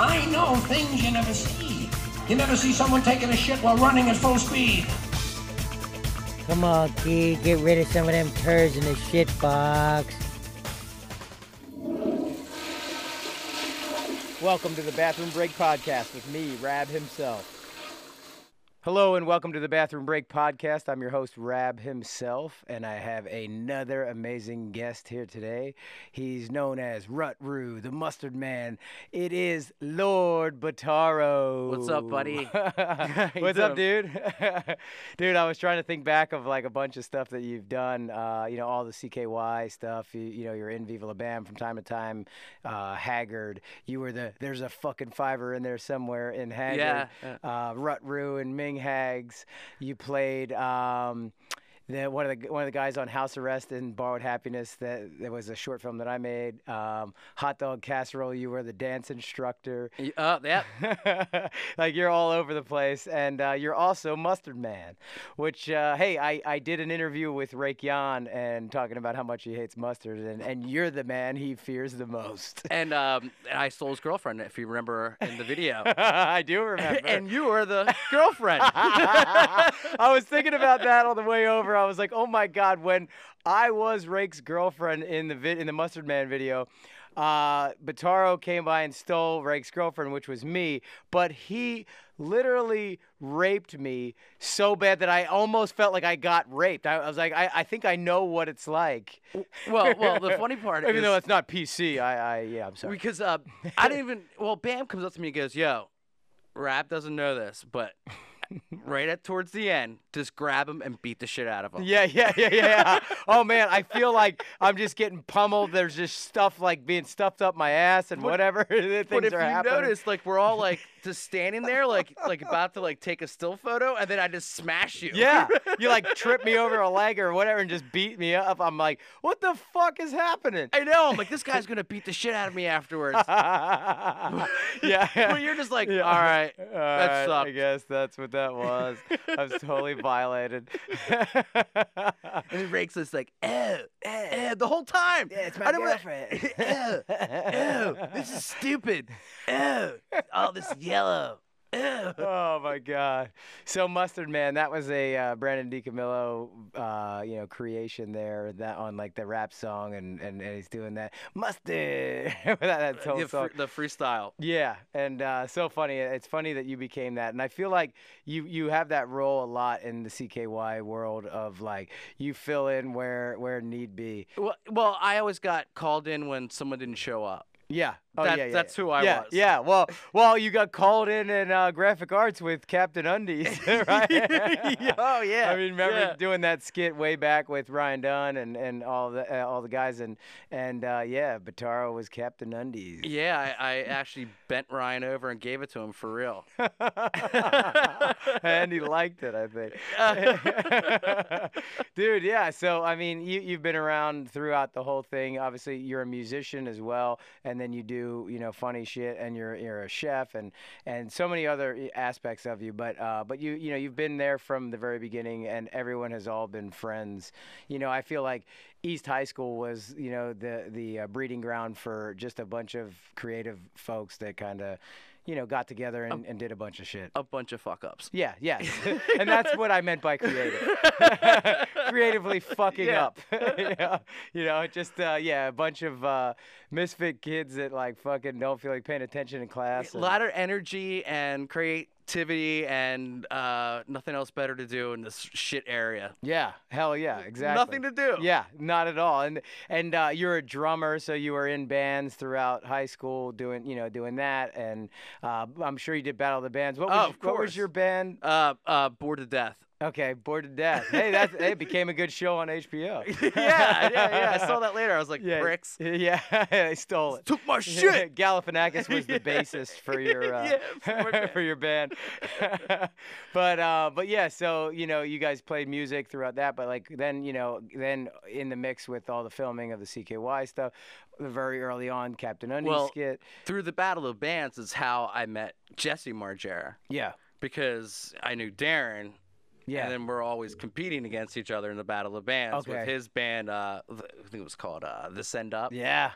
I know things you never see. You never see someone taking a shit while running at full speed. Come on, kid, get rid of some of them turds in the shit box. Welcome to the Bathroom Break Podcast with me, Raab himself. Hello and welcome to the Bathroom Break Podcast. I'm your host, Raab himself, and I have another amazing guest here today. He's known as Rut Roo, the Mustard Man. It is Lord Bataro. What's up, buddy? What's up, dude? dude, I was trying to think back of like a bunch of stuff that you've done. Uh, you know, all the CKY stuff. You, you know, you're in Viva La Bam from time to time. Uh, Haggard. You were the. There's a fucking fiver in there somewhere in Haggard. Yeah. Uh, Rut Roo and Minghags Hags. You played. Um, the, one of the one of the guys on house arrest in Borrowed Happiness that that was a short film that I made. Um, Hot Dog Casserole. You were the dance instructor. Uh, yeah. like you're all over the place, and uh, you're also Mustard Man. Which, uh, hey, I, I did an interview with Rake Yohn and talking about how much he hates mustard, and, and you're the man he fears the most. And um, I stole his girlfriend, if you remember in the video. I do remember. and you were the girlfriend. I was thinking about that on the way over. I was like, oh my god, when I was Rake's girlfriend in the vid- in the Mustard Man video. Uh, Bataro came by and stole Rake's girlfriend, which was me, but he literally raped me so bad that I almost felt like I got raped. I, I was like, I, I think I know what it's like. well, well, the funny part Even is though it's not PC, I, I yeah, I'm sorry. because uh, I didn't even. Well, Bam comes up to me and goes, "Yo, Rap doesn't know this, but right at towards the end, just grab him and beat the shit out of him." Yeah, yeah, yeah, yeah. oh man, I feel like I'm just getting pummeled. There's just stuff like being stuffed up my ass and whatever things But if you happening. notice, like we're all like just standing there, like like about to like take a still photo, and then I just smash you. yeah, you like trip me over a leg or whatever and just beat me up. I'm like, what the fuck is happening? I know. I'm like, this guy's gonna beat the shit out of me afterwards. yeah. But you're just like, Yeah. all right, All that right, I guess that's what that was. I was totally violated. And then Rake's just like, ew, the whole time. Yeah, it's my I don't wanna- girlfriend. ew, ew, this is stupid. Ew, all this yellow. Oh my god so mustard man that was a uh, brandon DiCamillo, uh you know creation there that on like the rap song and and, and he's doing that mustard that, that whole The, song. fr- the freestyle. yeah and uh so funny it's funny that you became that and i feel like you you have that role a lot in the cky world of like you fill in where where need be Well, well, I always got called in when someone didn't show up. yeah oh, That- yeah, yeah, that's yeah. who I yeah, was. Yeah, well, well, you got called in in uh, graphic arts with Captain Undies, right? oh yeah. I mean, remember doing that skit way back with Ryan Dunn and, and all the uh, all the guys and and uh, yeah, Bataro was Captain Undies. Yeah, I, I actually bent Ryan over and gave it to him for real. and he liked it, I think. Dude, yeah. So I mean, you you've been around throughout the whole thing. Obviously, you're a musician as well, and then you do you know funny shit, and you're you're a chef, and and so many other aspects of you. But uh, but you you know you've been there from the very beginning, and everyone has all been friends. You know, I feel like East High School was you know the the uh, breeding ground for just a bunch of creative folks that kind of you know got together and, and did a bunch of shit. A bunch of fuck ups. Yeah, yes. and that's what I meant by creative. Creatively fucking Yeah. up. you, know, you know, just uh, yeah, a bunch of uh, misfit kids that like fucking don't feel like paying attention in class. A and- lot of energy and creativity and uh, nothing else better to do in this shit area. yeah, hell yeah, exactly. Nothing to do. Yeah, not at all. And and uh, you're a drummer, so you were in bands throughout high school, doing you know doing that. And uh, I'm sure you did Battle the Bands. What was, Oh, your- of what was your band? Uh, uh, bored to death. Okay, Bored to Death. Hey, that's it became a good show on HBO. yeah, yeah, yeah. I saw that later. I was like, Yeah, bricks. Yeah, I stole it. Took my shit. Galifianakis was the bassist for your uh, Yeah, for band. your band. but uh, but yeah, so you know, you guys played music throughout that, but like then you know, then in the mix with all the filming of the CKY stuff, very early on, Captain Undies Well, skit. Through the Battle of Bands is how I met Jesse Margera Yeah, because I knew Deron. Yeah, And then we're always competing against each other in the Battle of Bands with his band. Uh, I think it was called uh, The Send Up. yeah.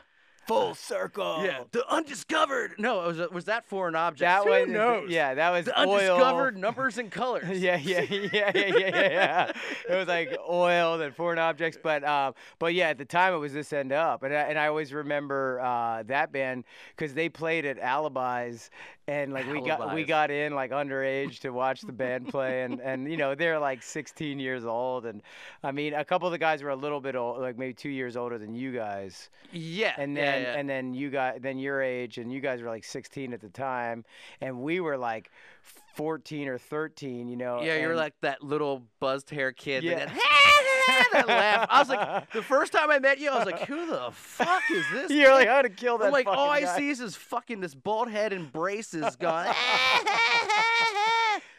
Full circle. Yeah, the undiscovered. No, was was that foreign object? That Who was knows? yeah, that was the oil. undiscovered numbers and colors. yeah, yeah, yeah, yeah, yeah, yeah. It was like oil and foreign objects, but um, but yeah, at the time it was this end up, and I, and I always remember uh, that band because they played at Alibis, and like we got we got in like underage to watch the band play, and and you know they're like 16 years old, and I mean a couple of the guys were a little bit old, like maybe two years older than you guys, Yeah, and yeah, then yeah. and then you got then your age and you guys were like 16 at the time and we were like 14 or 13 you know Yeah, you were and- like that little buzzed hair kid Yeah. that, laugh. I was like, the first time I met you, I was like, who the fuck is this? you're like how to kill that I'm like, all I guy." see is this fucking this bald head and braces going.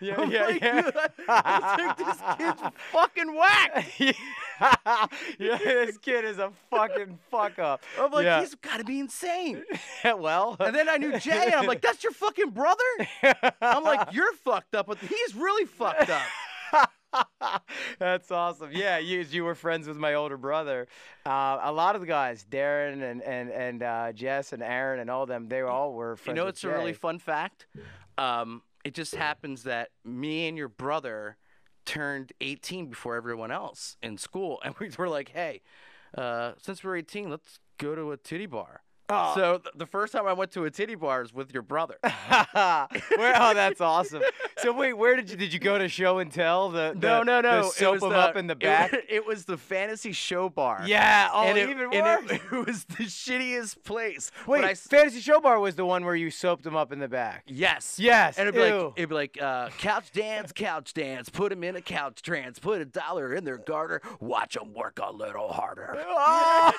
Yeah I'm yeah like, yeah I was like, this kid's fucking whack. yeah this kid is a fucking fuck up I'm like, yeah. he's got to be insane. well And then I knew Jay, and I'm like, that's your fucking brother. I'm like, you're fucked up, but he's really fucked up. That's awesome. Yeah, you you were friends with my older brother. Uh, a lot of the guys, Deron and and and uh, Jess and Aaron and all them, they all were You know, it's a really fun fact. Um, it just happens that me and your brother turned 18 before everyone else in school, and we were like, "Hey, uh, since we're 18, let's go to a titty bar." Oh. So th- the first time I went to a titty bar is with your brother. Where, oh, that's awesome. So wait, where did you did you go to show and tell the, the no, no, no. the it soap was 'em the- up in the back? wa- It, was the fantasy show bar. yeah. Oh, and it, even worse. it, it was the shittiest place. Wait, I Fantasy Show Bar was the one where you soaped them up in the back. Yes. Yes, And it'd be ew. like it'd be like uh, couch dance, couch dance. Put them in a couch trance. Put a dollar in their garter. Watch them work a little harder. Oh!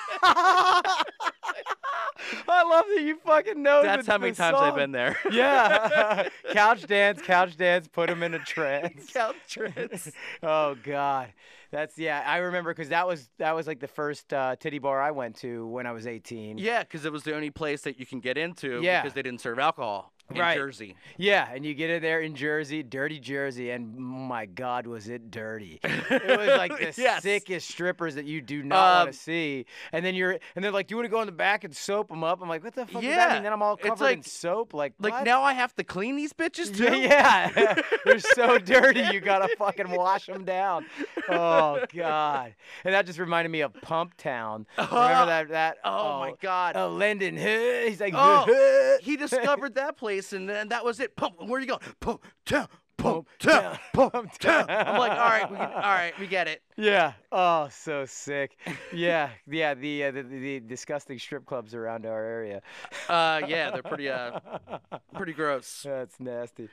I love that you fucking know. That's the- how many times I've been there. Yeah. couch dance, couch dance, put him in a trance. couch trance. oh God, that's yeah. I remember because that was that was like the first uh, titty bar I went to when I was 18. Yeah, because it was the only place that you can get into Yeah. because they didn't serve alcohol in Right. Jersey. Yeah, and you get in there in Jersey, dirty Jersey, and my God, was it dirty! It was like the Yes. sickest strippers that you do not want Um, to see. And then you're, and they're like, "Do you want to go in the back and soap them up?" I'm like, "What the fuck Yeah, and Then I'm all covered in like- soap. Like, Like what? now I have to clean these bitches too. Yeah, yeah. they're so dirty. You gotta fucking wash them down. Oh God! And that just reminded me of Pump Town. Remember that? That. Oh, my God. Oh, Lyndon. He's like. Oh, he discovered that place, and then that was it. Pump, where are you going? Pump town, pump town, pump town. I'm like, all right, we all right, we get it. Yeah. Oh, so sick. Yeah, yeah. The, uh, the the disgusting strip clubs around our area. Uh, yeah, they're pretty, uh, pretty gross. That's nasty.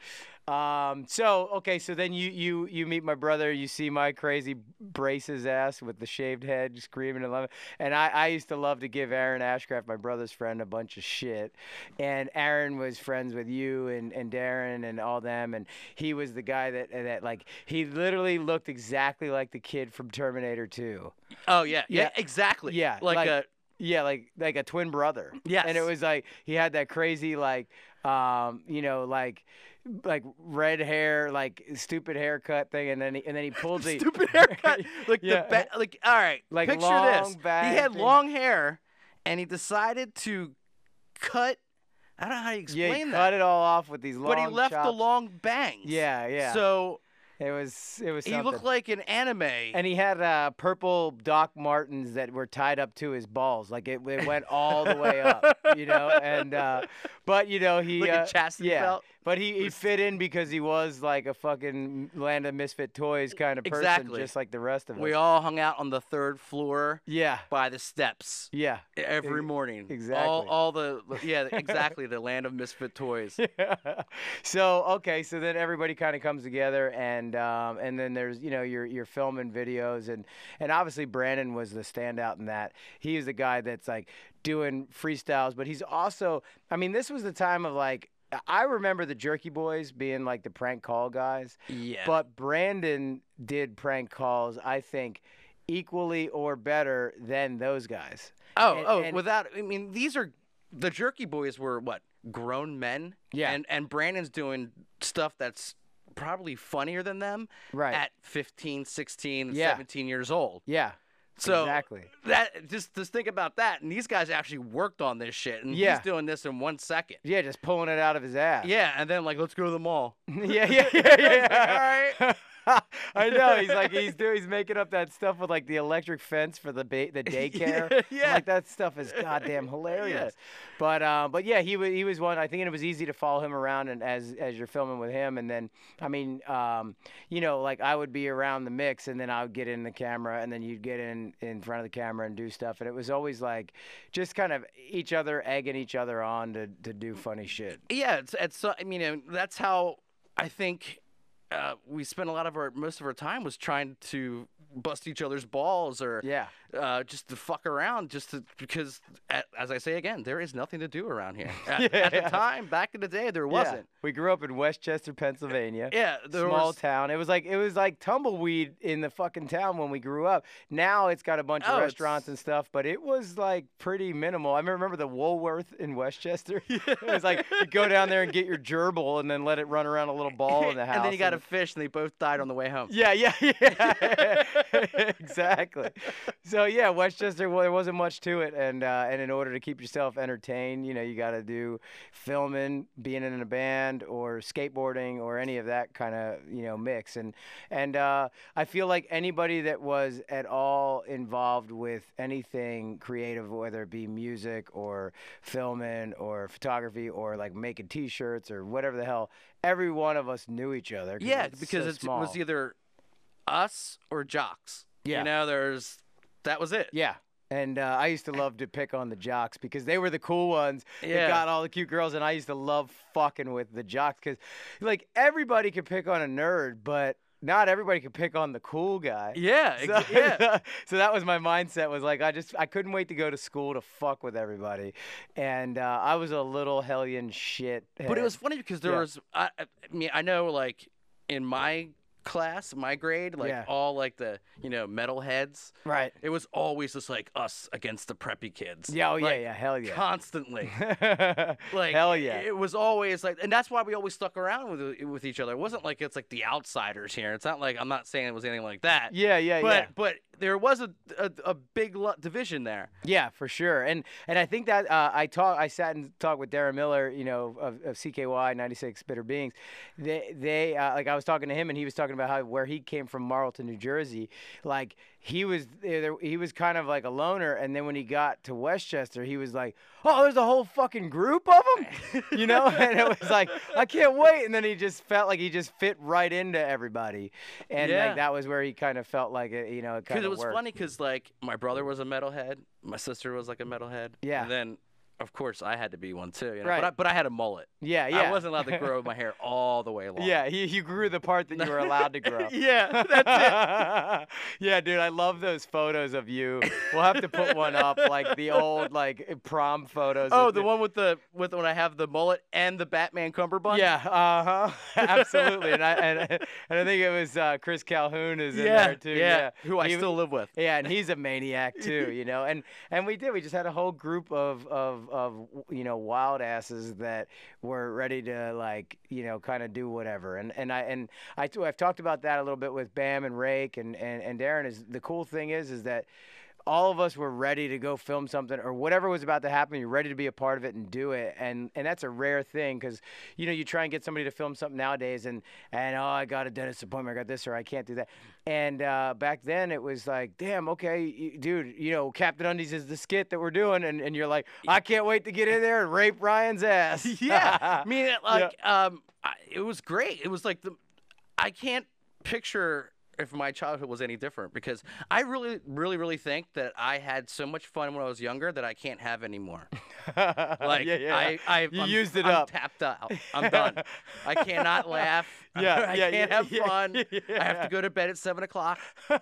Um, so okay, so then you you you meet my brother. You see my crazy braces ass with the shaved head, screaming and loving. And I I used to love to give Aaron Ashcraft, my brother's friend, a bunch of shit. And Aaron was friends with you and and Deron and all them. And he was the guy that that like he literally looked exactly like the kid from Terminator 2. Oh yeah, yeah, Yeah. exactly. Yeah, like, like- a Yeah, like like a twin brother. Yes. And it was like he had that crazy like um, you know, like like red hair, like stupid haircut thing, and then he, and then he pulled the stupid haircut. Like Yeah. the ba- like all right, Like picture long this. he had thing. long hair, and he decided to cut. I don't know how you explain yeah, he that. cut it all off with these long. Bangs. But he left the long bangs. Yeah, yeah. So it was it was. he looked like an anime. and he had uh, purple Doc Martens that were tied up to his balls, like it, it went all the way up, you know. And uh, but you know he Like a uh, chastity yeah, belt? But he, he fit in because he was like a fucking land of misfit toys kind of person, Exactly. just like the rest of us. we all hung out on the third floor yeah, by the steps yeah. every morning. exactly. All, all the yeah, exactly. the land of misfit toys. so okay, so then everybody kind of comes together, and um, and then there's you know you're you're filming videos, and and obviously Brandon was the standout in that. He was the guy that's like doing freestyles, but he's also I mean this was the time of like. I remember the Jerky Boys being like the prank call guys, Yeah. but Brandon did prank calls, I think, equally or better than those guys. Oh, And- oh, and- without. I mean, these are the Jerky Boys were what grown men. Yeah. And and Brandon's doing stuff that's probably funnier than them Right. at 15, 16, Yeah. 17 years old. Yeah. So Exactly. that just just think about that. And these guys actually worked on this shit, and Yeah. he's doing this in one second. Yeah, just pulling it out of his ass. Yeah, and then like, let's go to the mall. yeah, yeah, yeah, yeah. All right. I know. He's like he's doing. He's making up that stuff with like the electric fence for the ba- the daycare. I'm yeah. Like that stuff is goddamn hilarious. But uh, but yeah, he was he was one. I think it was easy to follow him around and as as you're filming with him, and then I mean, um, you know, like I would be around the mix, and then I would get in the camera, and then you'd get in in front of the camera and do stuff, and it was always like just kind of each other egging each other on to to do funny shit. Yeah, it's, it's I mean, that's how I think uh, we spent a lot of our most of our time was trying to bust each other's balls or Yeah. uh, just to fuck around, just to, because at, as I say again, there is nothing to do around here. At, at Yeah. the time, back in the day, there wasn't. We grew up in West Chester, Pennsylvania. Yeah, small was, town. It was like it was like tumbleweed in the fucking town when we grew up. Now it's got a bunch Oh, of it's- restaurants and stuff, but it was like pretty minimal. I remember the Woolworth in West Chester. it was like you go down there and get your gerbil and then let it run around a little ball in the house. and then you got a fish, and they both died on the way home. yeah, yeah, yeah, exactly. So yeah, West Chester. Well, there wasn't much to it, and uh, and in order to keep yourself entertained, you know, you got to do filming, being in a band, or skateboarding, or any of that kind of you know mix. And and uh, I feel like anybody that was at all involved with anything creative, whether it be music or filming or photography or like making T-shirts or whatever the hell, every one of us knew each other. Yeah, because so it's- it was either us or jocks. Yeah. You know, there's that was it. Yeah. And uh, I used to love to pick on the jocks because they were the cool ones Yeah. that got all the cute girls, and I used to love fucking with the jocks because, like, everybody could pick on a nerd, but not everybody could pick on the cool guy. Yeah, So, yeah. so that was my mindset. Was like I just I couldn't wait to go to school to fuck with everybody, and uh, I was a little hellion shit. But it was funny because there Yeah. was I, I mean I know like in my class, my grade, like Yeah. all like the you know metal heads. right. It was always just like us against the preppy kids. Yeah. Oh yeah. Yeah. Hell yeah. Constantly. Like hell yeah. It was always like, and that's why we always stuck around with with each other. It wasn't like it's like the outsiders here. It's not like I'm not saying it was anything like that. yeah. Yeah. But yeah. but there was a a, a big lo- division there. Yeah, for sure. And and I think that uh, I talk I sat and talked with Deron Miller, you know, of, of CKY 96 Bitter Beings. They they uh, like I was talking to him and he was talking about how where he came from Marlton, New Jersey, like he was eh, he was kind of like a loner and then when he got to West Chester, he was like, "Oh, there's a whole fucking group of them." you know? And it was like, "I can't wait." And then he just felt like he just fit right into everybody. And Yeah. like that was where he kind of felt like it, you know, Because kind it was worked. funny because like my brother was a metalhead, my sister was like a metalhead. Yeah. And then of course I had to be one too. You know? Right. But I, but I had a mullet. Yeah, yeah. I wasn't allowed to grow my hair all the way long. Yeah, he, you grew the part that you were allowed to grow. yeah, that's yeah, dude, I love those photos of you. We'll have to put one up, like the old like prom photos. Oh, the one with the with when I have the mullet and the Batman cummerbund. Yeah, uh huh, absolutely. And I and, and I think it was uh, Chris Calhoun is in yeah, there too. yeah. Who I He- still live with. Yeah, and he's a maniac too, you know. And and we did. We just had a whole group of of of you know wild asses that were ready to like you know kind of do whatever. And and I and I I've talked about that a little bit with Bam and Rake and and and Deron. Is the cool thing is is that all of us were ready to go film something or whatever was about to happen you're ready to be a part of it and do it. And and that's a rare thing because you know you try and get somebody to film something nowadays and and oh i got a dentist appointment i got this or i can't do that. And uh, back then it was like damn okay dude you know captain undies is the skit that we're doing. And, and you're like i can't wait to get in there and rape ryan's ass. Yeah. I mean, it, like, um, I, it was great. It was like the, I can't picture if my childhood was any different because I really, really, really think that I had so much fun when I was younger that I can't have anymore. Like, yeah, yeah. I, I, You I'm- used it I'm up. tapped out. I'm done. I cannot laugh. Yeah, I yeah, can't yeah, have yeah, fun. I have to go to bed at seven o'clock. you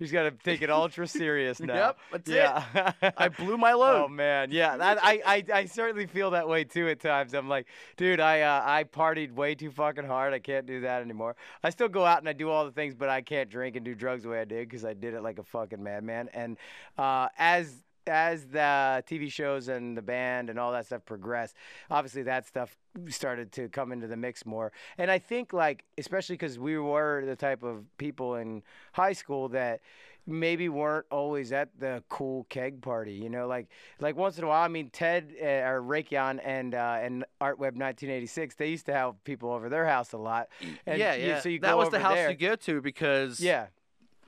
just got to take it ultra serious now. Yep, that's it. yeah. I blew my load. Oh man, yeah, that, I, I I certainly feel that way too at times. I'm like, dude, I uh, I partied way too fucking hard. I can't do that anymore. I still go out and I do all the things, but I can't drink and do drugs the way I did because I did it like a fucking madman. And uh, as as the TV shows and the band and all that stuff progressed, obviously that stuff started to come into the mix more. And I think like especially because we were the type of people in high school that maybe weren't always at the cool keg party. You know, like like once in a while. I mean, Ted uh, or Raytheon and uh, and Artweb 1986, they used to have people over their house a lot. And yeah, you- yeah. so you that was the house there. you go to because Yeah.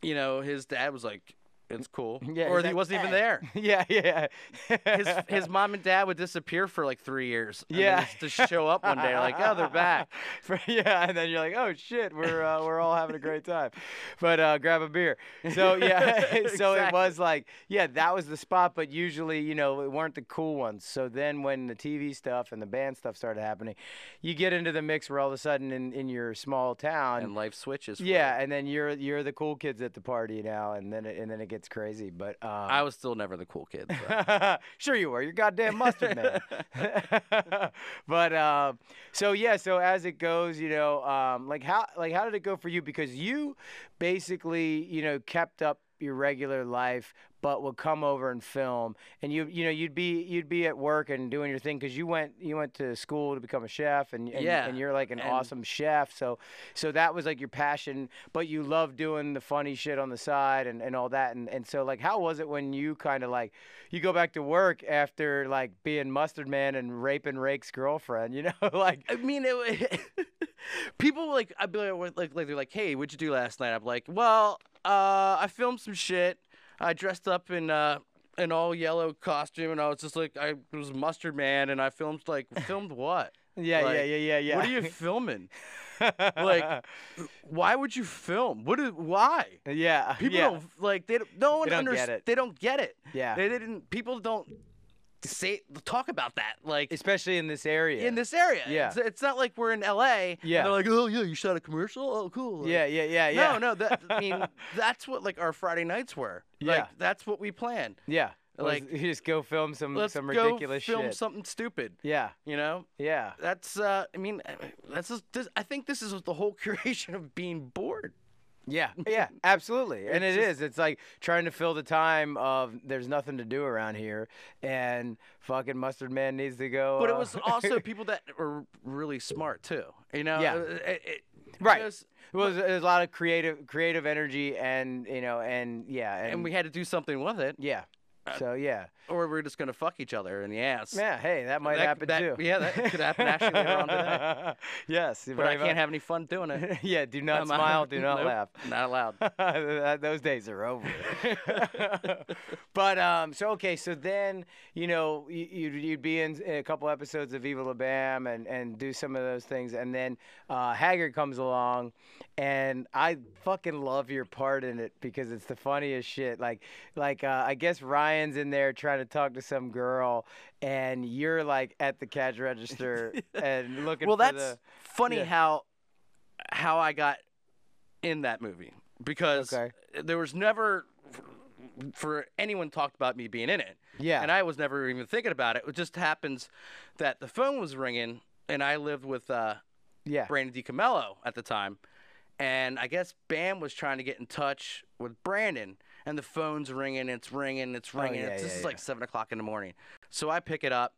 you know his dad was like, "It's cool," Yeah, or he like, wasn't even there. yeah, yeah. His his mom and dad would disappear for like three years. Yeah. just to show up one day, like, oh, they're back. For- yeah, and then you're like, oh shit, we're uh, we're all having a great time, but uh, grab a beer. So yeah, so it was like, yeah, that was the spot. But usually, you know, it weren't the cool ones. So then when the TV stuff and the band stuff started happening, you get into the mix where all of a sudden in, in your small town. And life switches. for yeah, you. and then you're you're the cool kids at the party now, and then it, and then it gets crazy. But um, I was still never the cool kid. so. sure you were. You're goddamn mustard man. but um, so yeah, so as it goes, you know, um, like how like how did it go for you? Because you basically, you know, kept up your regular life, but would come over and film, and you you know you'd be you'd be at work and doing your thing because you went you went to school to become a chef, and and, Yeah, and you're like an and- awesome chef. So so that was like your passion, but you love doing the funny shit on the side and, and all that. And, and so like how was it when you kind of like you go back to work after like being mustard man and raping Rake's girlfriend, you know? like I mean, it, people like I'd be like, like, like they're like, "Hey, what'd you do last night?" I'm like, "Well, uh, I filmed some shit. I dressed up in uh, an all yellow costume, and I was just like, I was mustard man, and I filmed like filmed what? yeah, yeah, like, yeah, yeah, yeah. What are you filming? like, why would you film? What? Is, why? yeah, People yeah. don't like they. Don't, no one don't get understands. it. They don't get it. Yeah. They didn't. People don't say talk about that. Like especially in this area. in this area. Yeah. It's, it's not like we're in LA. Yeah. They're like, oh yeah, you shot a commercial. Oh cool. Like, Yeah, yeah, yeah, yeah. No, no. That I mean, that's what like our Friday nights were. Like Yeah. that's what we planned. Yeah. Like, you just go film some Let's some go ridiculous film shit. something stupid. Yeah. You know. Yeah. That's. uh I mean, that's just. This, I think this is the whole creation of being bored. Yeah, yeah, absolutely. And it is. It's like trying to fill the time of there's nothing to do around here, and fucking mustard man needs to go. But it uh, was also people that were really smart too. You know. Yeah. Uh, It, it, Right. it was, it was a lot of creative creative energy, and you know, and yeah, and, and we had to do something with it, yeah. So yeah, or we're just gonna fuck each other in the ass. yeah. Hey, that might That- happen that- too. yeah, that could happen actually later on today. yes, But I can't have any fun doing it. yeah, do not I'm- smile, do not Nope, laugh. Not allowed. Those days are over. but um, so okay, so then you know you, you'd, you'd be in a couple episodes of Viva La Bam and and do some of those things, and then uh, Haggard comes along, and I fucking love your part in it because it's the funniest shit. Like like uh, I guess Ryan's in there trying to talk to some girl, and you're like at the cash register and looking. well, that's the, funny yeah. how how I got in that movie because Okay. there was never for anyone talked about me being in it. Yeah. And I was never even thinking about it. It just happens that the phone was ringing and I lived with uh, yeah. Brandon DiCamillo at the time. And I guess Bam was trying to get in touch with Brandon, and the phone's ringing, it's ringing, it's oh, ringing. Oh, yeah, it's, this yeah, is like seven o'clock in the morning. So I pick it up,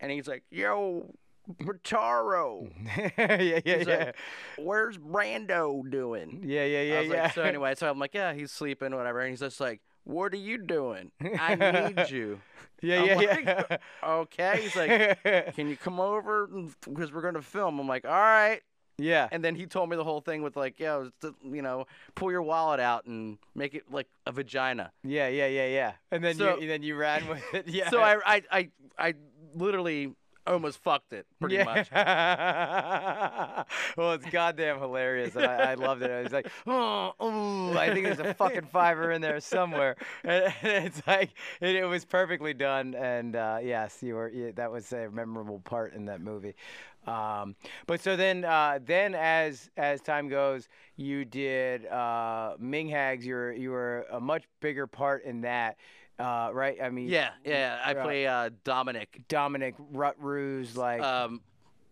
and he's like, "Yo, Bertaro, yeah, yeah, He's yeah. like, where's Brando doing?" yeah, yeah, I yeah, was yeah. like, so anyway, so I'm like, "Yeah, he's sleeping, whatever." And he's just like, "What are you doing? I need you." yeah, I'm yeah, like, yeah. Okay. He's like, "Can you come over because we're gonna film?" I'm like, "All right." Yeah. And then he told me the whole thing with like, yeah, the- you know, pull your wallet out and make it like a vagina. Yeah, yeah, yeah, yeah. And then So- you then you ran with it. Yeah. So I, I, I, I literally almost fucked it pretty yeah. much. well, it's goddamn hilarious, and I, I loved it. I was like, oh, ooh, I think there's a fucking fiver in there somewhere. And, it's like it, it was perfectly done, and uh, yes, you were. Yeah, that was a memorable part in that movie. Um, but so then, uh, then as as time goes, you did uh, Minghags. You were you were a much bigger part in that, uh, right? I mean, Yeah, yeah. I Right. play uh, Dominic. Dominic Rutruse, like Um,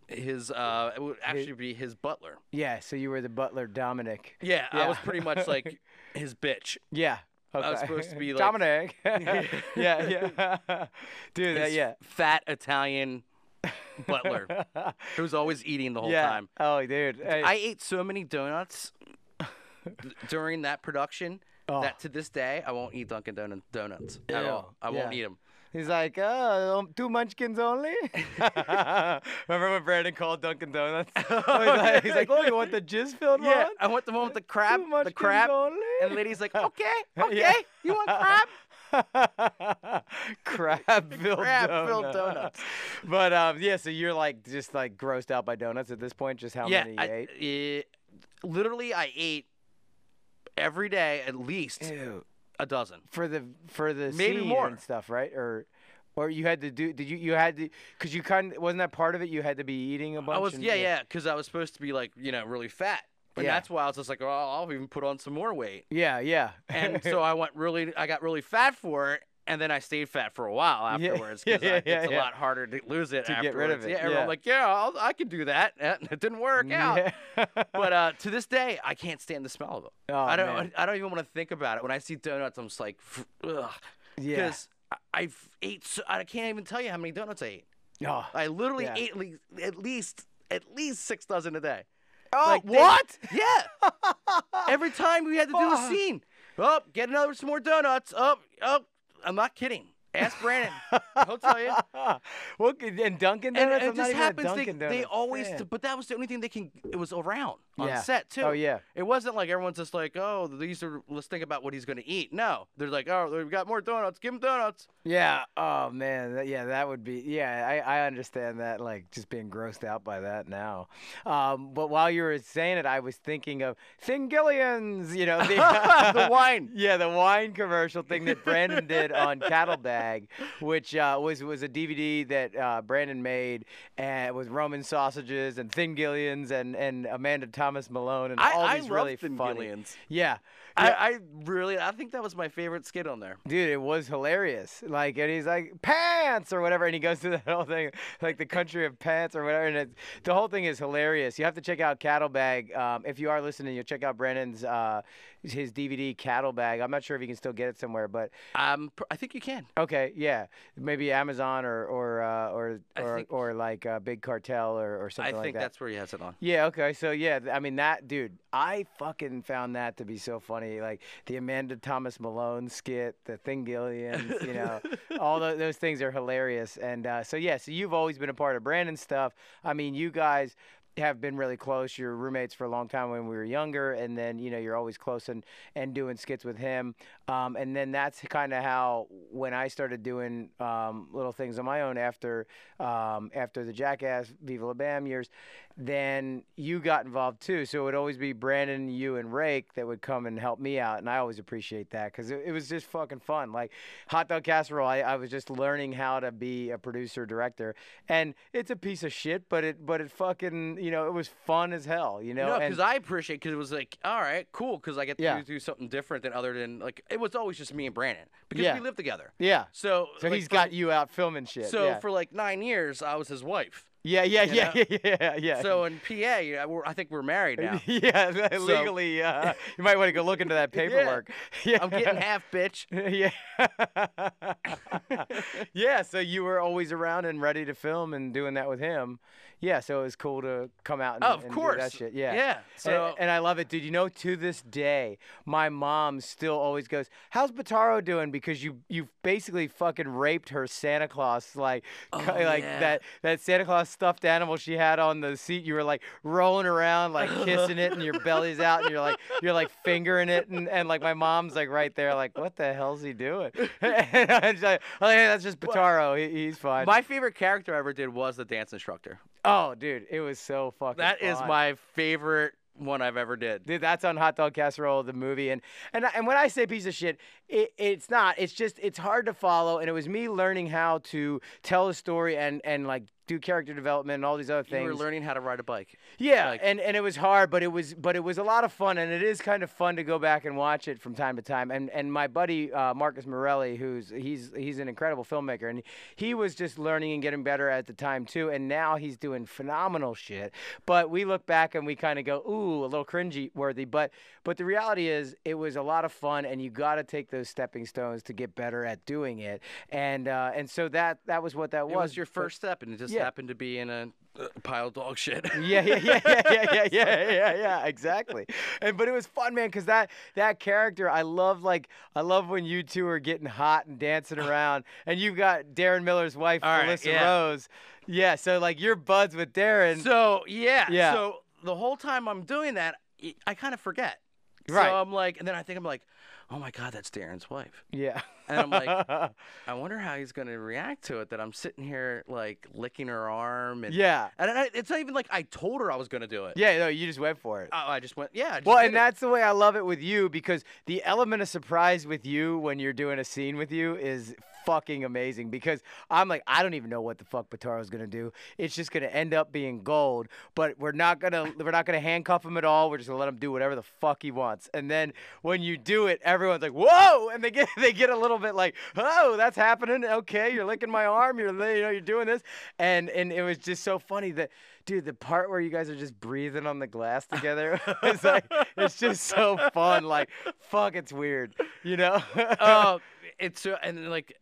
his uh, it would actually be his butler. yeah. So you were the butler, Dominic. Yeah, I was pretty much like his bitch. Yeah. I was supposed to be like- Dominic. yeah, yeah. Dude, that, yeah. fat Italian butler who's always eating the whole yeah. time. Oh, dude. I ate so many donuts during that production Oh. that to this day I won't eat Dunkin' Donut donuts at all. I won't eat them. He's like, oh, um, two munchkins only. Remember when Brandon called Dunkin' Donuts? he's, like, he's like, oh, you want the jizz filled Yeah, one? I want the one with the crab, Two the crab, only? and the lady's like, okay, okay, Yeah. you want crab? crab filled Crab-filled donuts. donuts. But um, yeah, so you're like just like grossed out by donuts at this point. Just how yeah, many you I, ate? eh, literally, I ate every day at least Ew. a dozen. For the for the Maybe scene more. and stuff, right? Or or you had to do? Did you you had to? Because you kind of wasn't that part of it? You had to be eating a bunch. I was and- yeah, yeah, because I was supposed to be like you know really fat, and Yeah. that's why I was just like, oh, I'll even put on some more weight, yeah, yeah. and so I went really, I got really fat for it. And then I stayed fat for a while Yeah, afterwards yeah, because yeah, it's yeah. a lot harder to lose it To afterwards. get rid of it, Yeah, everyone yeah. like, yeah, I'll, I can do that. And it didn't work out. Yeah. But uh, to this day, I can't stand the smell of them. Oh, I don't. man. I don't even want to think about it. When I see donuts, I'm just like, ugh. yeah. Because I've ate. So, I can't even tell you how many donuts I ate. Oh, I literally Yeah. ate at least, at least at least six dozen a day. oh Like, they- what? Yeah. Every time we had to do a scene. Oh, get another some more donuts. Oh, oh. I'm not kidding. Ask Brandon. He'll tell you. well, and Dunkin' And, Donuts. and it just happens they, they always but that was the only thing they can it was around on Yeah. set too Oh, yeah. it wasn't like everyone's just like oh these are let's think about what he's going to eat no they're like oh we've got more donuts give him donuts Yeah. Oh man. That, yeah, that would be. Yeah, I, I understand that. Like just being grossed out by that now. Um, but while you were saying it, I was thinking of Thingillions. You know, the, The wine. Yeah, the wine commercial thing that Brandon did on Cattle Bag, which uh, was was a DVD that uh, Brandon made and with Roman sausages and Thingillions and and Amanda Thomas Malone and I, all these love really funny. Gillians. Yeah. I, I really I think that was my favorite skit on there Dude, it was hilarious. Like, and he's like pants or whatever, and he goes through that whole thing, like the country of pants or whatever, and it, the whole thing is hilarious. You have to check out Cattle Bag. Um, if you are listening, you'll check out Brandon's uh, his DVD Cattle Bag. I'm not sure if you can still get it somewhere, but um I think you can okay, yeah, maybe Amazon or or uh, or or, think- or like uh, Big Cartel or, or I something think like that. that's where he has it on Yeah, okay. So yeah, I mean that dude, I fucking found that to be so funny. Like the Amanda Thomas Malone skit, the Thingillions, you know, all tho- those things are hilarious. And uh, so yeah, so you've always been a part of Brandon's stuff. I mean, you guys have been really close. You're roommates for a long time when we were younger, and then you know you're always close and and doing skits with him. Um, and then that's kind of how when I started doing um, little things on my own after um, after the Jackass Viva La Bam years, then you got involved too. So it would always be Brandon, you, and Rake that would come and help me out, and I always appreciate that because it, it was just fucking fun. Like Hot Dog Casserole, I, I was just learning how to be a producer director, and it's a piece of shit, but it but it fucking you know it was fun as hell, you know. no because I appreciate because it was like all right cool because I get to Yeah. do something different than other than like it was always just me and Brandon because Yeah. we lived together yeah. so So like, he's for- got you out filming shit. so yeah. for like nine years I was his wife yeah, yeah, yeah, know? yeah, yeah, yeah. So in PA, yeah, we're, I think we're married now. yeah, legally, uh, you might want to go look into that paperwork. Yeah, I'm getting half, bitch. yeah. yeah, so you were always around and ready to film and doing that with him. Yeah, so it was cool to come out and, Oh, of and course. do that shit. Yeah. Yeah. And- So and, I love it, dude. You know, to this day, my mom still always goes, "How's Bataro doing?" Because you you've basically fucking raped her Santa Claus, like Oh, like yeah. that that Santa Claus stuffed animal she had on the seat. You were like rolling around, like kissing it, and your belly's out, and you're like you're like fingering it, and, and like my mom's like right there, like what the hell's he doing? and I'm just like, oh yeah, that's just Bataro. He, he's fine. my favorite character I ever did was the dance instructor. Oh, dude, it was so fucking. That is fun. my favorite one I've ever did. Dude, that's on Hot Dog Casserole, the movie, and and and when I say piece of shit, it, it's not. It's just it's hard to follow, and it was me learning how to tell a story and and like do character development and all these other things. You were learning how to ride a bike. Yeah, Like- and, and it was hard, but it was but it was a lot of fun, and it is kind of fun to go back and watch it from time to time. And and my buddy uh, Marcus Morelli, who's he's he's an incredible filmmaker, and he was just learning and getting better at the time too. And now he's doing phenomenal shit. But we look back and we kind of go, ooh, a little cringy worthy. But but the reality is, it was a lot of fun, and you got to take those stepping stones to get better at doing it. And uh, and so that that was what that It was. was your But- first step, and it just Yeah. happened to be in a, pile of dog shit. yeah, yeah, yeah, yeah, yeah, yeah, yeah, yeah, yeah, exactly. And but it was fun, man, because that that character, I love like I love when you two are getting hot and dancing around, and you've got Deron Miller's wife, All right, Melissa yeah. Rose. Yeah, so like you're buds with Deron. So yeah, Yeah. So the whole time I'm doing that, I- I kind of forget. Right. So I'm like, and then I think I'm like, oh my god, that's Deron's wife. yeah. And I'm like, I wonder how he's gonna react to it. That I'm sitting here like licking her arm and yeah, And I, it's not even like I told her I was gonna do it. yeah. No, you just went for it. Oh, I just went. Yeah. I just Well, and it. that's the way I love it with you because the element of surprise with you when you're doing a scene with you is fucking amazing because I'm like I don't even know what the fuck Bataro's gonna do. It's just gonna end up being gold, but we're not gonna we're not gonna handcuff him at all. We're just gonna let him do whatever the fuck he wants. And then when you do it, everyone's like whoa, and they get they get a little bit like oh that's happening. Okay, you're licking my arm. You're you know you're doing this, and and it was just so funny that dude the part where you guys are just breathing on the glass together it's like it's just so fun like fuck it's weird you know it's uh, and like,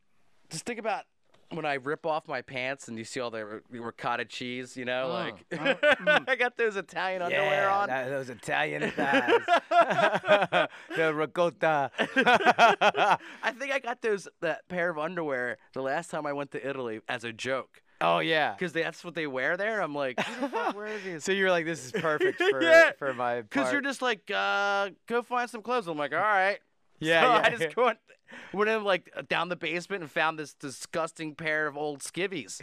just think about when I rip off my pants and you see all the ricotta cheese. You know, like I got those Italian underwear on. that- those Italian thighs. the ricotta. I think I got those that pair of underwear the last time I went to Italy as a joke. oh yeah. Because that's what they wear there. I'm like, who the these? So you're like, this is perfect for Yeah. for my. Because you're just like, uh, go find some clothes. I'm like, all right. Yeah, So yeah, I yeah. just went, went in like down the basement and found this disgusting pair of old skivvies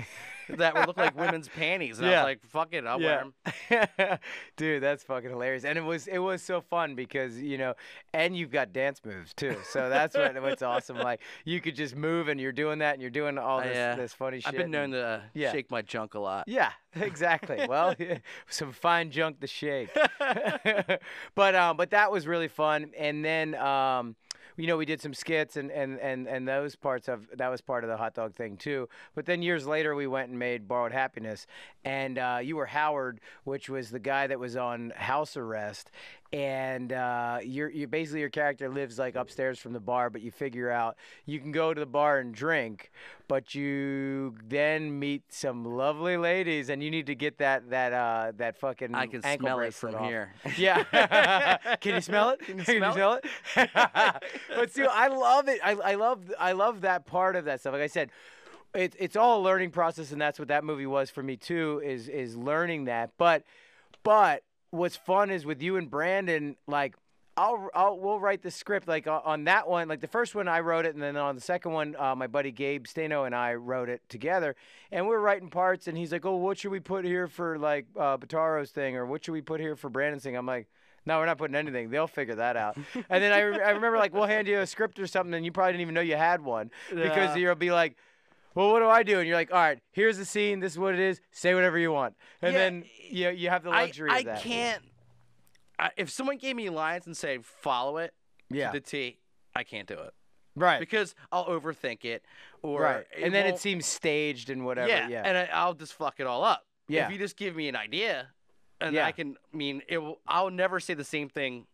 that would look like women's panties. And I was like, fuck it, I'll wear them. Dude, that's fucking hilarious. And it was it was so fun because, you know, and you've got dance moves too. So that's what what's awesome. Like you could just move and you're doing that and you're doing all this, uh, this funny shit. I've been known to uh, yeah. shake my junk a lot. Yeah, exactly. well, some fine junk to shake. but um, but that was really fun. And then um, you know, we did some skits and and and and those parts of that was part of the hot dog thing too. But then years later, we went and made Borrowed Happiness, and uh, you were Howard, which was the guy that was on house arrest. And uh, you're, you basically your character lives like upstairs from the bar, but you figure out you can go to the bar and drink, but you then meet some lovely ladies, and you need to get that that uh, that fucking I can ankle smell it from off. here. Yeah. Can you smell it? Can you smell it? but see, I love it. I, I love I love that part of that stuff. Like I said, it, it's all a learning process, and that's what that movie was for me too. Is is learning that. But but what's fun is with you and Brandon, like. I'll, I'll we'll write the script like on, that one like the first one I wrote it and then on the second one uh, my buddy Gabe Stano and I wrote it together and we're writing parts and he's like oh what should we put here for like uh, Bataro's thing or what should we put here for Brandon's thing I'm like no, we're not putting anything. They'll figure that out. And then I, re- I remember like we'll hand you a script or something, and you probably didn't even know you had one because Yeah. you'll be like, "Well, what do I do?" And you're like, "All right, here's the scene. This is what it is. Say whatever you want." And Yeah, then you you have the luxury I of that. can't. I, if someone gave me lines and said follow it Yeah. to the T, I can't do it Right. because I'll overthink it or right. And then it seems staged and whatever. yeah, Yeah. and I, I'll just fuck it all up. Yeah. If you just give me an idea, and Yeah. I can I mean it will. I'll never say the same thing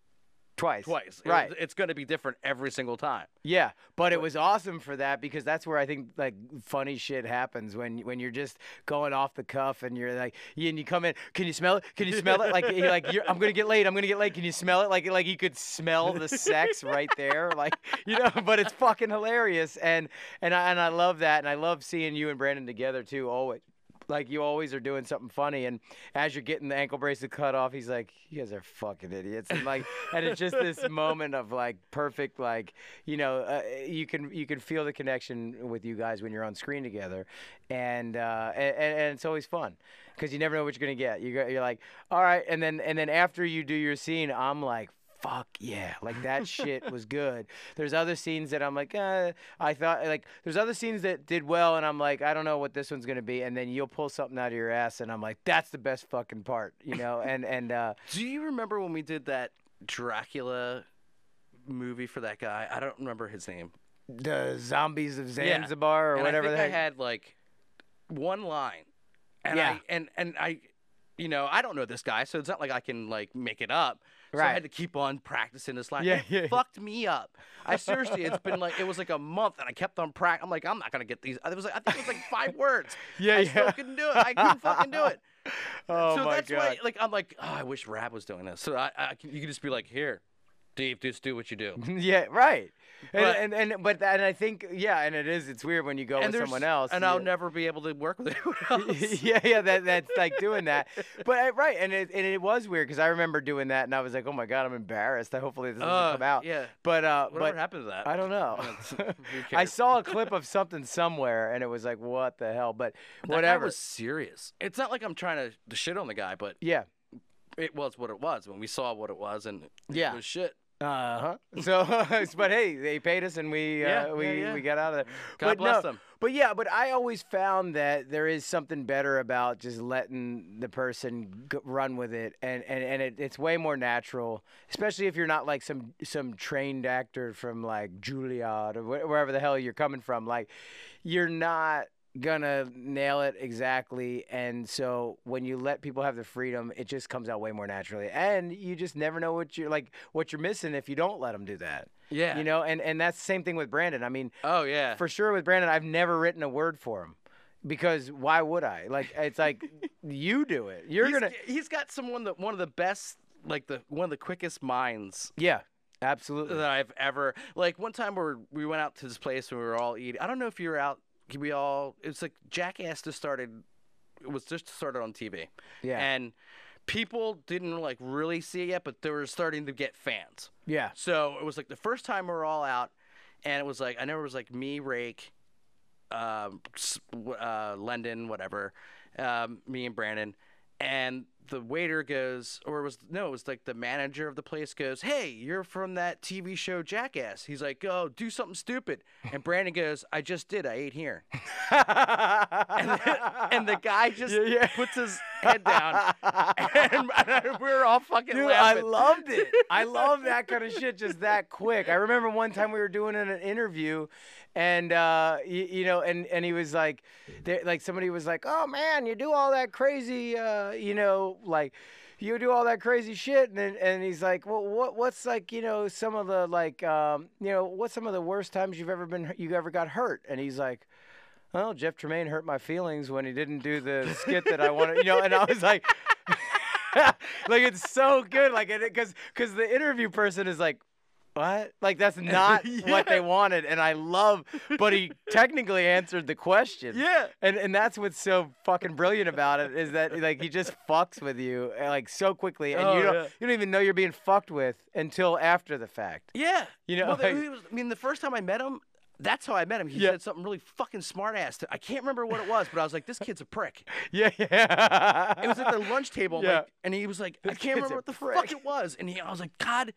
twice. twice. It- Right. it's going to be different every single time. Yeah, but it was awesome for that because that's where I think like funny shit happens when when you're just going off the cuff and you're like, you, and you come in, can you smell it? Can you smell it? Like you're like you're, I'm gonna get late. I'm gonna get late. Can you smell it? Like like you could smell the sex right there. Like you know, but it's fucking hilarious and and I and I love that and I love seeing you and Brandon together too. Always. Like you always are doing something funny, and as you're getting the ankle bracelet cut off, he's like, "You guys are fucking idiots," and like, and it's just this moment of like perfect, like, you know, uh, you can you can feel the connection with you guys when you're on screen together, and uh, and, and it's always fun because you never know what you're gonna get. You go, you're like, all right, and then and then after you do your scene, I'm like. Fuck yeah! Like that shit was good. There's other scenes that I'm like, uh, I thought like there's other scenes that did well, and I'm like, I don't know what this one's gonna be, and then you'll pull something out of your ass, and I'm like, that's the best fucking part, you know? And and uh, Do you remember when we did that Dracula movie for that guy? I don't remember his name. the zombies of Yeah. Zanzibar or and whatever I think. I had like one line, and Yeah. I and and I you know, I don't know this guy, so it's not like I can like make it up. So I had to keep on practicing this line. Yeah, it yeah. fucked me up. I seriously, it's been like it was like a month, and I kept on practicing. I'm like, I'm not gonna get these. It was like I think it was like five words. Yeah, I still couldn't do it. I couldn't fucking do it. Oh so my that's god. why, like, I'm like, oh, I wish Rap was doing this. So I, I can, you can just be like, here, Dave, just do what you do. yeah, right. And, But- and and but and I think yeah, and it is. It's weird when you go with someone else, and I'll never be able to work with anyone else. yeah, yeah, that that's like doing that. But uh, right, and it and it was weird because I remember doing that, and I was like, oh my god, I'm embarrassed. I hopefully this doesn't Uh, come out. yeah. But uh, Whatever but happened to that? I don't know. I saw a clip of something somewhere, and it was like, what the hell? But That whatever. was serious. It's not like I'm trying to, to shit on the guy, but Yeah. it was what it was when we saw what it was, and Yeah. it was shit. Uh huh. So, but hey, they paid us, and we uh, Yeah, we yeah, yeah. we got out of there. God but bless no, them. But yeah, but I always found that there is something better about just letting the person g- run with it, and and and it, it's way more natural, especially if you're not like some some trained actor from like Juilliard or wh- wherever the hell you're coming from. Like, you're not gonna nail it exactly and so when you let people have the freedom it just comes out way more naturally and you just never know what you're like what you're missing if you don't let them do that Yeah. you know and and that's the same thing with brandon i mean Oh yeah. for sure with Brandon, I've never written a word for him because why would I? Like it's like you do it. You're he's, gonna He's got someone that one of the best, like the one of the quickest minds yeah, absolutely. that I've ever. Like one time where we went out to this place and we were all eating. I don't know if you were out. We all. It's like Jackass just started. It was just started on TV. Yeah. And people didn't like really see it yet, but they were starting to get fans. Yeah, So it was like the first time we were all out, and it was like I know it was like me, Rake, um, uh, Lendon, whatever, um, me and Brandon, and the waiter goes, or it was no, it was like the manager of the place goes, "Hey, you're from that TV show Jackass." He's like, "Oh, do something stupid," and Brandon goes, "I just did. I ate here." and, and the guy just Yeah, yeah. puts his head down, and, and we were all fucking Dude, I loved it. I love that kind of shit just that quick. I remember one time we were doing an interview, and uh, you, you know, and and he was like, there, like somebody was like, "Oh man, you do all that crazy, uh, you know, like." You do all that crazy shit, and then, and he's like, "Well, what what's like, you know, some of the like, um, you know, what's some of the worst times you've ever been you ever got hurt?" And he's like, "Well, Jeff Tremaine hurt my feelings when he didn't do the skit that I wanted, you know." And I was like, like it's so good like it because because the interview person is like what like that's not what they wanted and i love but he technically answered the question Yeah. and and that's what's so fucking brilliant about it is that like he just fucks with you uh, like so quickly and Oh, you don't yeah. you don't even know you're being fucked with until after the fact Yeah. You know, well, like- he was, I mean, the first time I met him, that's how I met him. He Yeah. said something really fucking smart ass. To, I can't remember what it was, but I was like, this kid's a prick. yeah yeah It was at the lunch table, Yeah. like, and he was like, I can't remember what the prick. fuck it was. And he, I was like, God,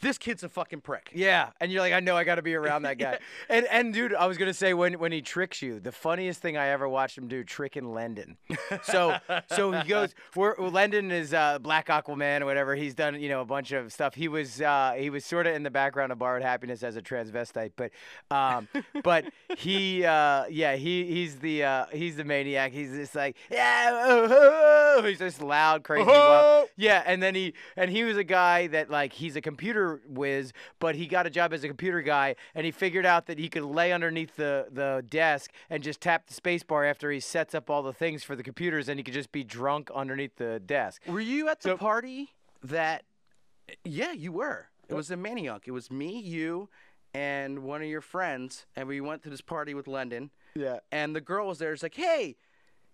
this kid's a fucking prick. Yeah, and you're like, I know I got to be around that guy. And and dude, I was gonna say when when he tricks you, the funniest thing I ever watched him do, tricking Lendon. So so he goes, we're, Lendon is uh, Black Aquaman or whatever. He's done you know a bunch of stuff. He was uh, he was sort of in the background of Borrowed Happiness as a transvestite, but um, but he uh, yeah he he's the uh, he's the maniac. He's just like yeah, oh, oh," he's just loud, crazy. wild. Yeah, and then he and he was a guy that like he's a computer whiz, but he got a job as a computer guy, and he figured out that he could lay underneath the the desk and just tap the space bar after he sets up all the things for the computers, and he could just be drunk underneath the desk. Were you at the So- party that? Yeah, you were. It was a Maniac. It was me, you, and one of your friends, and we went to this party with London. Yeah. And the girl was there. It's like, hey,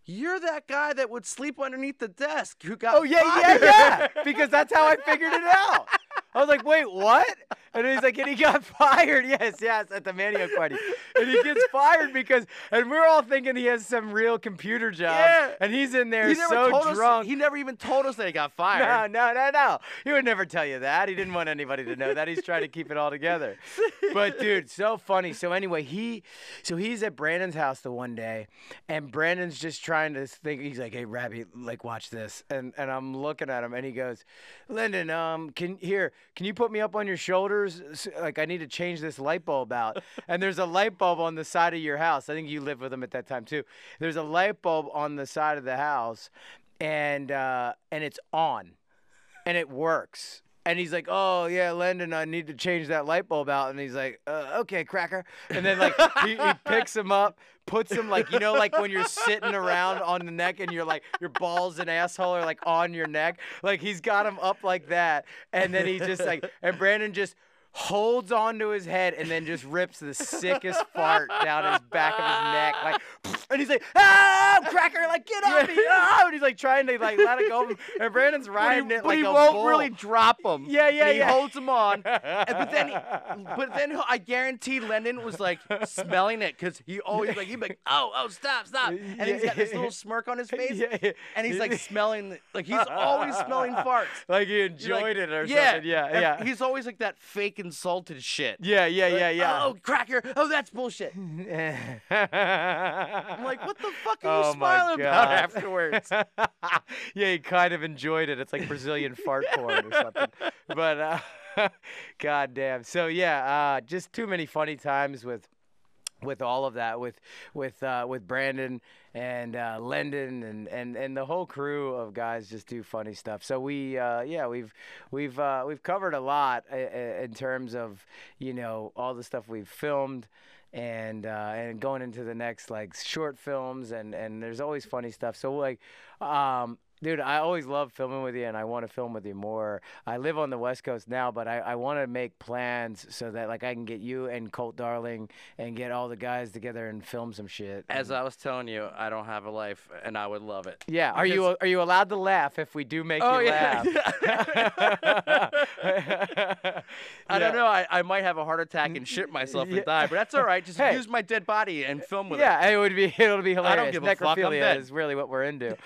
you're that guy that would sleep underneath the desk who got. Oh yeah, yeah, fired." yeah. Because that's how I figured it out. I was like, wait, what? And he's like, and he got fired. Yes, yes, at the Maniac party. And he gets fired because, and we're all thinking he has some real computer job. Yeah. And he's in there He so drunk. us. He never even told us that he got fired. No, no, no, no. He would never tell you that. He didn't want anybody to know that. He's trying to keep it all together. But dude, so funny. So anyway, he so he's at Brandon's house the one day, and Brandon's just trying to think. He's like, "Hey, Rabbi, like, watch this." And and I'm looking at him, and he goes, "Lyndon, um, can here, can you put me up on your shoulders? Like, I need to change this light bulb out." and there's a light bulb on the side of your house. I think you lived with them at that time too. There's a light bulb on the side of the house and uh, and it's on, and it works. And he's like, "Oh yeah, Landon, I need to change that light bulb out." And he's like, uh, "Okay, cracker." And then like he, he picks him up, puts him like you know like when you're sitting around on the neck and you're like your balls and asshole are like on your neck. Like he's got him up like that, and then he just like and Brandon just holds onto his head and then just rips the sickest fart down his back of his neck, like, and he's like, "Ah, cracker, like get off me!" Ah, and he's like trying to like let it go, and Brandon's riding he, it but like he a won't bull. really drop him. Yeah, yeah, he yeah. holds him on. And- but then, he, but then I guarantee Lennon was like smelling it because he always like he'd be like, "Oh, oh, stop, stop," and he's got this little smirk on his face, Yeah, yeah. and he's like smelling, like he's always smelling farts. like he enjoyed like, it or yeah, something. Yeah, yeah. He's always like that fake insulted shit. yeah, yeah, yeah, yeah. Oh, cracker. Oh, that's bullshit. I'm like, what the fuck are you Oh smiling about afterwards? yeah, he kind of enjoyed it. It's like Brazilian fart porn or something. But uh, god damn. So yeah, uh, just too many funny times with with all of that with with uh, with Brandon and uh, Lendon and, and, and the whole crew of guys just do funny stuff. So we uh, yeah we've we've uh, we've covered a lot in terms of you know all the stuff we've filmed and uh, and going into the next like short films and and there's always funny stuff. So like. Um, Dude, I always love filming with you, and I want to film with you more. I live on the West Coast now, but I, I want to make plans so that like I can get you and Colt Darling and get all the guys together and film some shit. As I was telling you, I don't have a life, and I would love it. yeah, are you are you allowed to laugh if we do make Oh, you yeah. laugh? I don't know. I, I might have a heart attack and shit myself Yeah. and die, but that's all right. Just Hey. use my dead body and film with it. Yeah, it would be it'll be hilarious. I don't give a fuck, I'm Necrophilia dead. is really what we're into.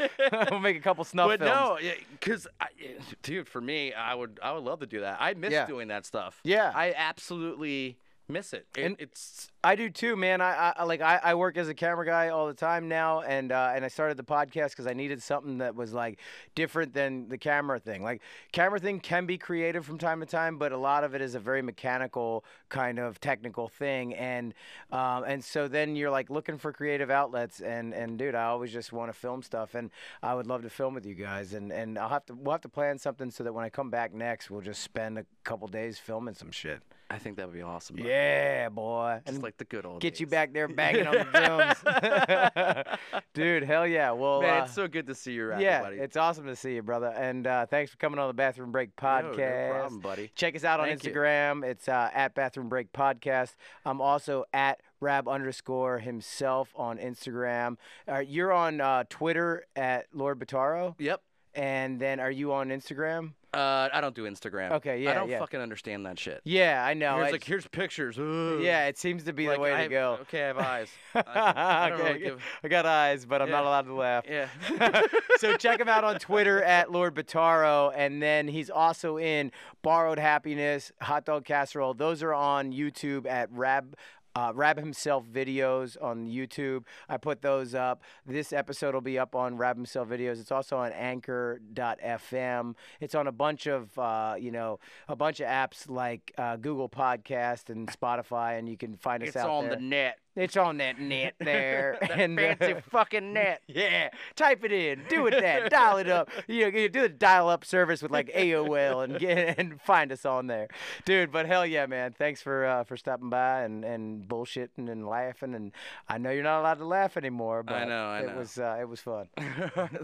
we'll make a couple snuff But films. no, because dude, for me, I would I would love to do that. I miss Yeah. doing that stuff. Yeah. I absolutely miss it. It- And- it's I do too, man. I, I like I, I work as a camera guy all the time now, and uh, and I started the podcast because I needed something that was like different than the camera thing. Like camera thing can be creative from time to time, but a lot of it is a very mechanical kind of technical thing, and um, and so then you're like looking for creative outlets, and and dude, I always just want to film stuff, and I would love to film with you guys, and and I'll have to we'll have to plan something so that when I come back next, we'll just spend a couple days filming some shit. I think that would be awesome. bud. Yeah, boy. Just And- like the good old Get you back there banging on the drums. Dude, hell yeah. Well, Man, uh, it's so good to see you, Rappy, yeah, buddy. it's awesome to see you, brother. And uh, thanks for coming on the Bathroom Break podcast. no problem, buddy. Check us out on Thank you. Instagram. It's uh, at Bathroom Break Podcast. I'm also at Raab underscore himself on Instagram. Uh, you're on uh, Twitter at Lord Bataro. Yep. And then are you on Instagram? Uh, I don't do Instagram. Okay, yeah, I don't yeah. fucking understand that shit. Yeah, I know. Here's I- like here's pictures. Ugh. yeah, it seems to be Like, the way I to go. Okay, I have eyes. I, I okay, really give. I got eyes, but I'm not allowed to laugh. Yeah. so check him out on Twitter at Lord Bataro, and then he's also in Borrowed Happiness, Hot Dog Casserole. Those are on YouTube at Raab. Uh, Raab himself videos on YouTube. I put those up. This episode will be up on Raab himself videos. It's also on Anchor.fm. It's on a bunch of uh, you know a bunch of apps like uh, Google Podcast and Spotify, and you can find us it's out on there. the net. It's on that net there. That and uh, fancy fucking net. yeah, type it in, do it that, dial it up. You, know, you do the dial-up service with like AOL and get and find us on there, dude. But hell yeah, man! Thanks for uh, for stopping by and, and bullshitting and laughing. And I know you're not allowed to laugh anymore, but I know, I it know. was uh, it was fun.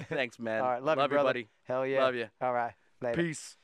Thanks, man. All right, love, you, you, brother. buddy. Hell yeah, Love you. All right, later. Peace.